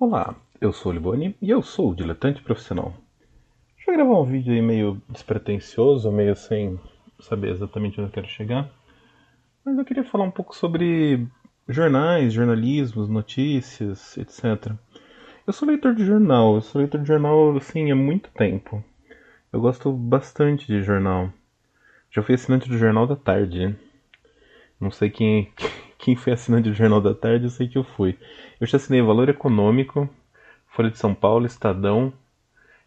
Olá, eu sou o Liboni e eu sou o diletante profissional. Deixa eu gravar um vídeo aí meio despretensioso, meio sem saber exatamente onde eu quero chegar. Mas eu queria falar um pouco sobre jornais, jornalismos, notícias, etc. Eu sou leitor de jornal, eu sou leitor de jornal assim há muito tempo. Eu gosto bastante de jornal. Já fui assinante do Jornal da Tarde. Não sei quem, quem foi assinante do Jornal da Tarde, eu sei que eu fui. Eu já assinei Valor Econômico, Folha de São Paulo, Estadão.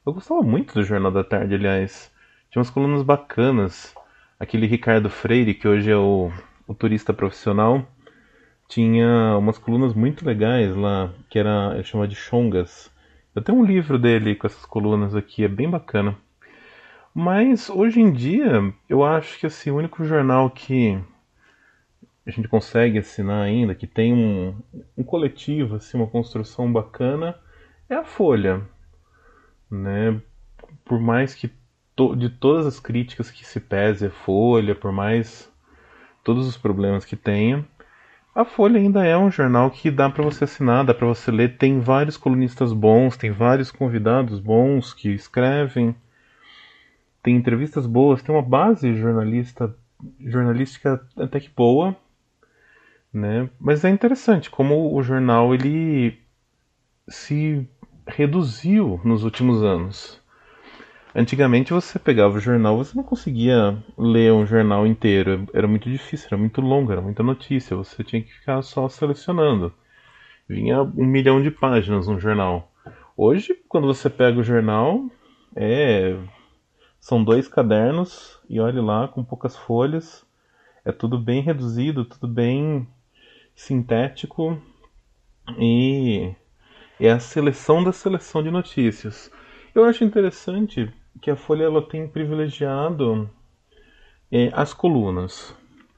Eu gostava muito do Jornal da Tarde, aliás. Tinha umas colunas bacanas. Aquele Ricardo Freire, que hoje é o, o turista profissional, tinha umas colunas muito legais lá, que era, chamo de chongas. Eu tenho um livro dele com essas colunas aqui, é bem bacana. Mas hoje em dia, eu acho que assim, o único jornal que a gente consegue assinar ainda, que tem um, um coletivo, assim, uma construção bacana, é a Folha. Né? Por mais que to, de todas as críticas que se pese a Folha, por mais todos os problemas que tenha, a Folha ainda é um jornal que dá para você assinar, dá para você ler, tem vários colunistas bons, tem vários convidados bons que escrevem, tem entrevistas boas, tem uma base jornalista jornalística até que boa, né? Mas é interessante como o jornal ele se reduziu nos últimos anos. Antigamente você pegava o jornal, você não conseguia ler um jornal inteiro, era muito difícil, era muito longo, era muita notícia, você tinha que ficar só selecionando. Vinha um milhão de páginas no jornal. Hoje, quando você pega o jornal, é são dois cadernos e olhe lá com poucas folhas. É tudo bem reduzido, tudo bem sintético e é a seleção da seleção de notícias. Eu acho interessante que a Folha ela tem privilegiado é, as colunas.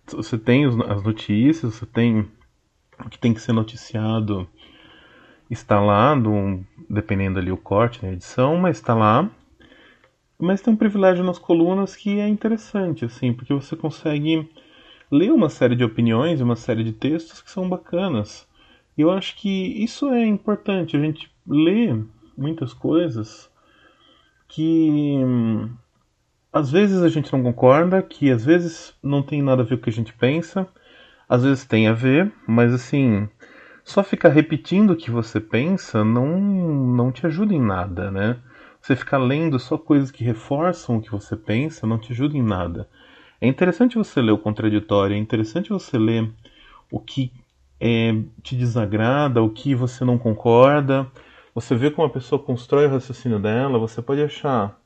Você tem as notícias, você tem o que tem que ser noticiado está lá, do, dependendo ali o corte na edição, mas está lá. Mas tem um privilégio nas colunas que é interessante, assim, porque você consegue lê uma série de opiniões, uma série de textos que são bacanas. E eu acho que isso é importante, a gente lê muitas coisas que hum, às vezes a gente não concorda, que às vezes não tem nada a ver com o que a gente pensa, às vezes tem a ver, mas assim, só ficar repetindo o que você pensa não, não te ajuda em nada, né? Você ficar lendo só coisas que reforçam o que você pensa não te ajuda em nada. É interessante você ler o contraditório, é interessante você ler o que é, te desagrada, o que você não concorda. Você vê como a pessoa constrói o raciocínio dela, você pode achar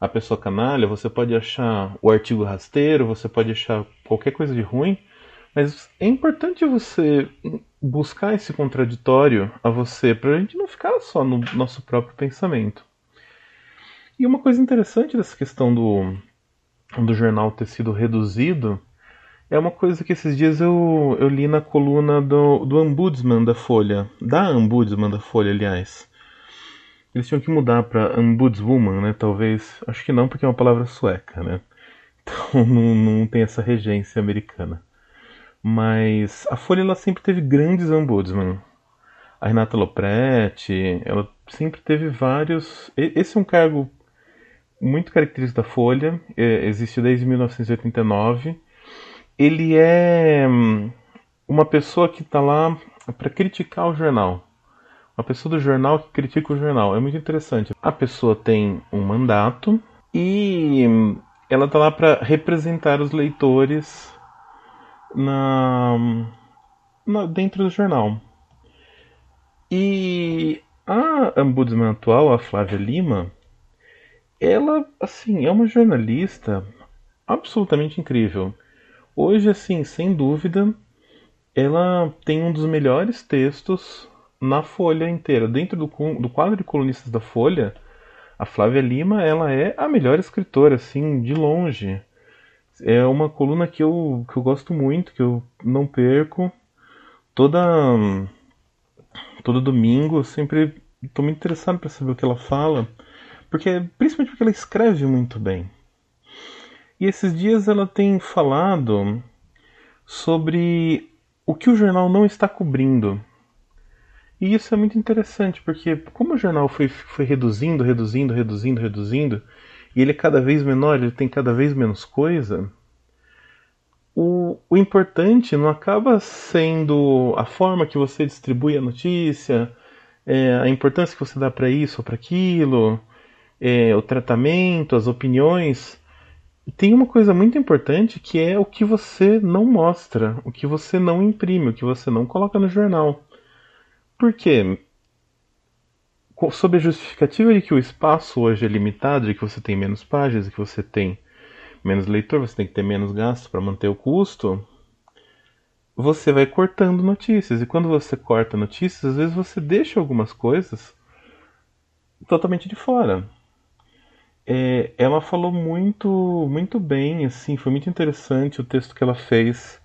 a pessoa canalha, você pode achar o artigo rasteiro, você pode achar qualquer coisa de ruim, mas é importante você buscar esse contraditório a você, para a gente não ficar só no nosso próprio pensamento. E uma coisa interessante dessa questão do, do jornal ter sido reduzido é uma coisa que esses dias eu, eu li na coluna do, do Ombudsman da Folha, da Ombudsman da Folha, aliás. Eles tinham que mudar para Ombudswoman, né? Talvez, acho que não, porque é uma palavra sueca, né? Então não, não tem essa regência americana. Mas a Folha ela sempre teve grandes ombudsman. A Renata Lopretti, ela sempre teve vários. Esse é um cargo muito característico da Folha, é, existe desde 1989. Ele é hum, uma pessoa que está lá para criticar o jornal. Uma pessoa do jornal que critica o jornal. É muito interessante. A pessoa tem um mandato e hum, ela está lá para representar os leitores na, na, dentro do jornal. E a ombudsman atual, a Flávia Lima, ela, assim, é uma jornalista absolutamente incrível. Hoje, assim, sem dúvida, ela tem um dos melhores textos na Folha inteira. Dentro do, do quadro de colunistas da Folha, a Flávia Lima, ela é a melhor escritora, assim, de longe. É uma coluna que eu, que eu gosto muito, que eu não perco. Toda todo domingo, eu sempre estou muito interessado para saber o que ela fala. Porque, principalmente porque ela escreve muito bem. E esses dias ela tem falado sobre o que o jornal não está cobrindo. E isso é muito interessante, porque como o jornal foi, foi reduzindo, reduzindo, reduzindo, reduzindo, e ele é cada vez menor, ele tem cada vez menos coisa, o, o importante não acaba sendo a forma que você distribui a notícia, é, a importância que você dá para isso ou para aquilo, é, o tratamento, as opiniões. Tem uma coisa muito importante que é o que você não mostra, o que você não imprime, o que você não coloca no jornal. Por quê? Sob a justificativa de que o espaço hoje é limitado, de que você tem menos páginas, que você tem menos leitor, você tem que ter menos gasto para manter o custo, você vai cortando notícias. E quando você corta notícias, às vezes você deixa algumas coisas totalmente de fora. É, ela falou muito, muito bem, assim, foi muito interessante o texto que ela fez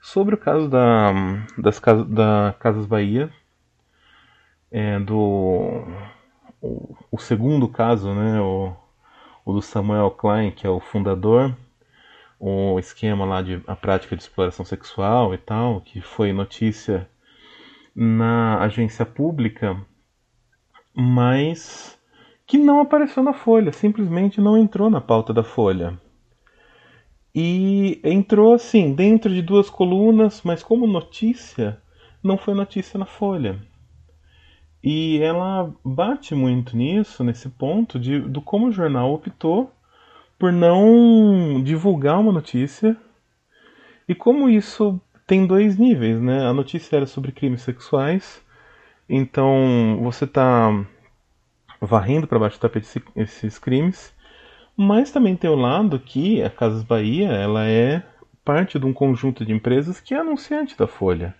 sobre o caso da, das da Casas Bahia, é, do o, o, segundo caso, né, o, o do Samuel Klein, que é o fundador, o esquema lá de a prática de exploração sexual e tal, que foi notícia na agência pública, mas que não apareceu na Folha, simplesmente não entrou na pauta da Folha. E entrou assim, dentro de duas colunas, mas como notícia, não foi notícia na Folha. E ela bate muito nisso, nesse ponto, de, do como o jornal optou por não divulgar uma notícia e como isso tem dois níveis, né? A notícia era sobre crimes sexuais, então você está varrendo para baixo do tapete esses crimes, mas também tem o lado que a Casas Bahia ela é parte de um conjunto de empresas que é anunciante da Folha.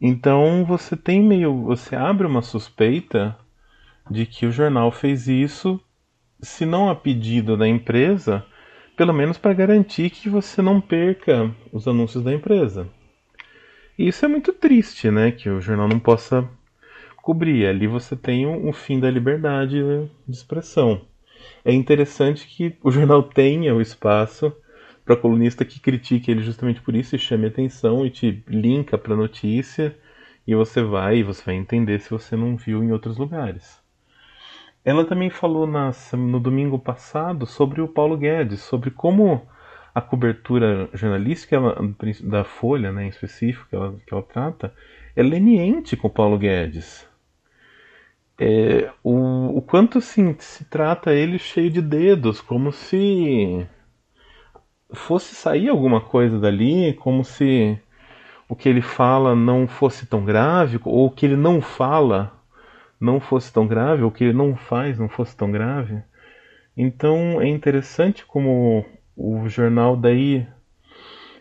Então você tem meio. Você abre uma suspeita de que o jornal fez isso, se não a pedido da empresa, pelo menos para garantir que você não perca os anúncios da empresa. E isso é muito triste, né? Que o jornal não possa cobrir. Ali você tem um, um fim da liberdade de expressão. É interessante que o jornal tenha o espaço para colunista que critique ele justamente por isso e chame atenção e te linka para a notícia e você vai e você vai entender se você não viu em outros lugares. Ela também falou no domingo passado sobre o Paulo Guedes, sobre como a cobertura jornalística ela, da Folha, né, em específico, que ela, que ela trata, é leniente com o Paulo Guedes. É, o, o quanto assim, se trata ele cheio de dedos, como se fosse sair alguma coisa dali, como se o que ele fala não fosse tão grave, ou o que ele não fala não fosse tão grave, ou o que ele não faz não fosse tão grave. Então é interessante como o jornal daí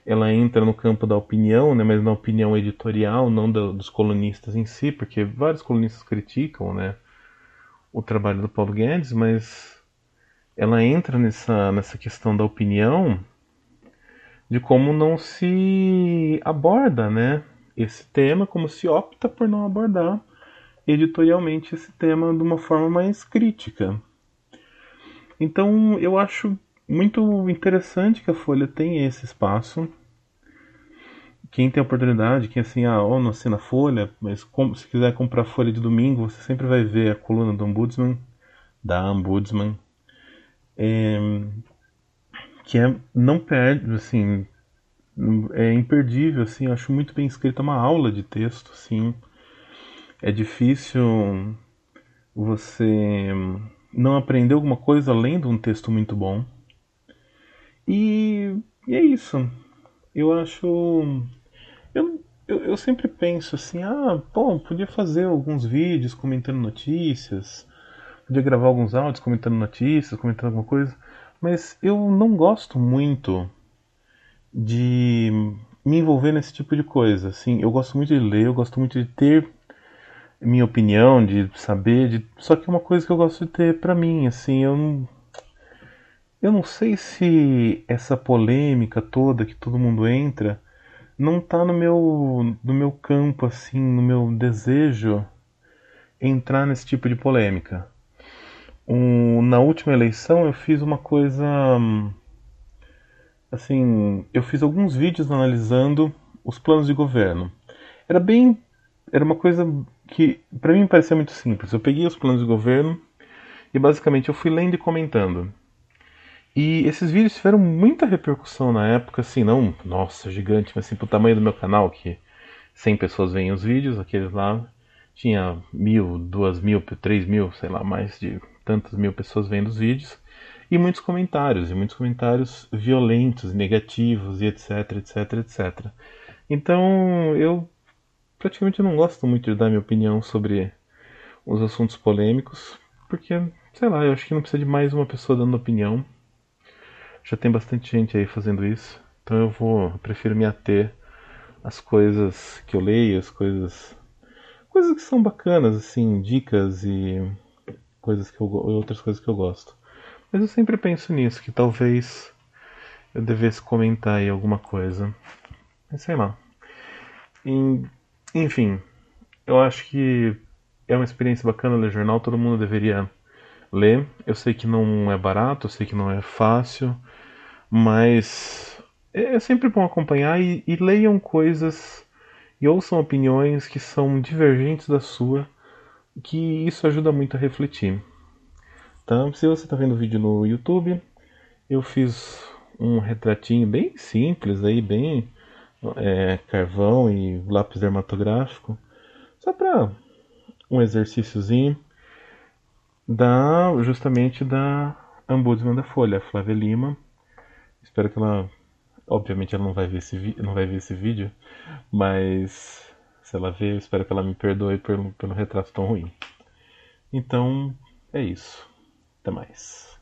ela entra no campo da opinião, né, mas na opinião editorial, não do, dos colunistas em si, porque vários colunistas criticam né, o trabalho do Paulo Guedes, mas ela entra nessa, nessa questão da opinião de como não se aborda né, esse tema, como se opta por não abordar editorialmente esse tema de uma forma mais crítica. Então eu acho muito interessante que a Folha tenha esse espaço. Quem tem oportunidade, quem assim, ah, ou não assina Folha, mas se quiser comprar Folha de domingo, você sempre vai ver a coluna do Ombudsman, da Ombudsman, é, que é, não perde, assim, é imperdível, assim, acho muito bem escrita, é uma aula de texto, assim. É difícil você não aprender alguma coisa além de um texto muito bom. E, e é isso. Eu acho. Eu, eu, eu, sempre penso assim: ah, bom, podia fazer alguns vídeos comentando notícias, podia gravar alguns áudios comentando notícias, comentando alguma coisa, mas eu não gosto muito de me envolver nesse tipo de coisa. Assim, eu gosto muito de ler, eu gosto muito de ter minha opinião, de saber, de... só que é uma coisa que eu gosto de ter para mim, assim, eu não eu não sei se essa polêmica toda que todo mundo entra não tá no meu no meu campo assim, no meu desejo entrar nesse tipo de polêmica. Um, na última eleição eu fiz uma coisa assim, eu fiz alguns vídeos analisando os planos de governo. Era bem era uma coisa que para mim parecia muito simples. Eu peguei os planos do governo e basicamente eu fui lendo e comentando. E esses vídeos tiveram muita repercussão na época, assim, não, nossa, gigante, mas assim, pro tamanho do meu canal, que 100 pessoas veem os vídeos, aqueles lá, tinha mil, duas mil, três mil, sei lá, mais de tantas mil pessoas vendo os vídeos, e muitos comentários, e muitos comentários violentos, negativos, e etc, etc, etc. Então, eu praticamente não gosto muito de dar minha opinião sobre os assuntos polêmicos, porque, sei lá, eu acho que não precisa de mais uma pessoa dando opinião. Já tem bastante gente aí fazendo isso. Então eu vou, eu prefiro me ater às coisas que eu leio, as coisas coisas que são bacanas assim, dicas e coisas que eu outras coisas que eu gosto. Mas eu sempre penso nisso, que talvez eu devesse comentar aí alguma coisa. Sei lá. Enfim, eu acho que é uma experiência bacana ler jornal, todo mundo deveria ler. Eu sei que não é barato, eu sei que não é fácil, mas é, é sempre bom acompanhar e, e leiam coisas e ouçam opiniões que são divergentes da sua, que isso ajuda muito a refletir. Então, se você está vendo o vídeo no YouTube, eu fiz um retratinho bem simples aí, bem é, carvão e lápis dermatográfico, só para um exercíciozinho da justamente da ombudsman da Folha, Flávia Lima. Espero que ela, obviamente ela não vai ver esse não vai ver esse vídeo, mas se ela ver, eu espero que ela me perdoe pelo, pelo retrato tão ruim. Então, é isso. Até mais.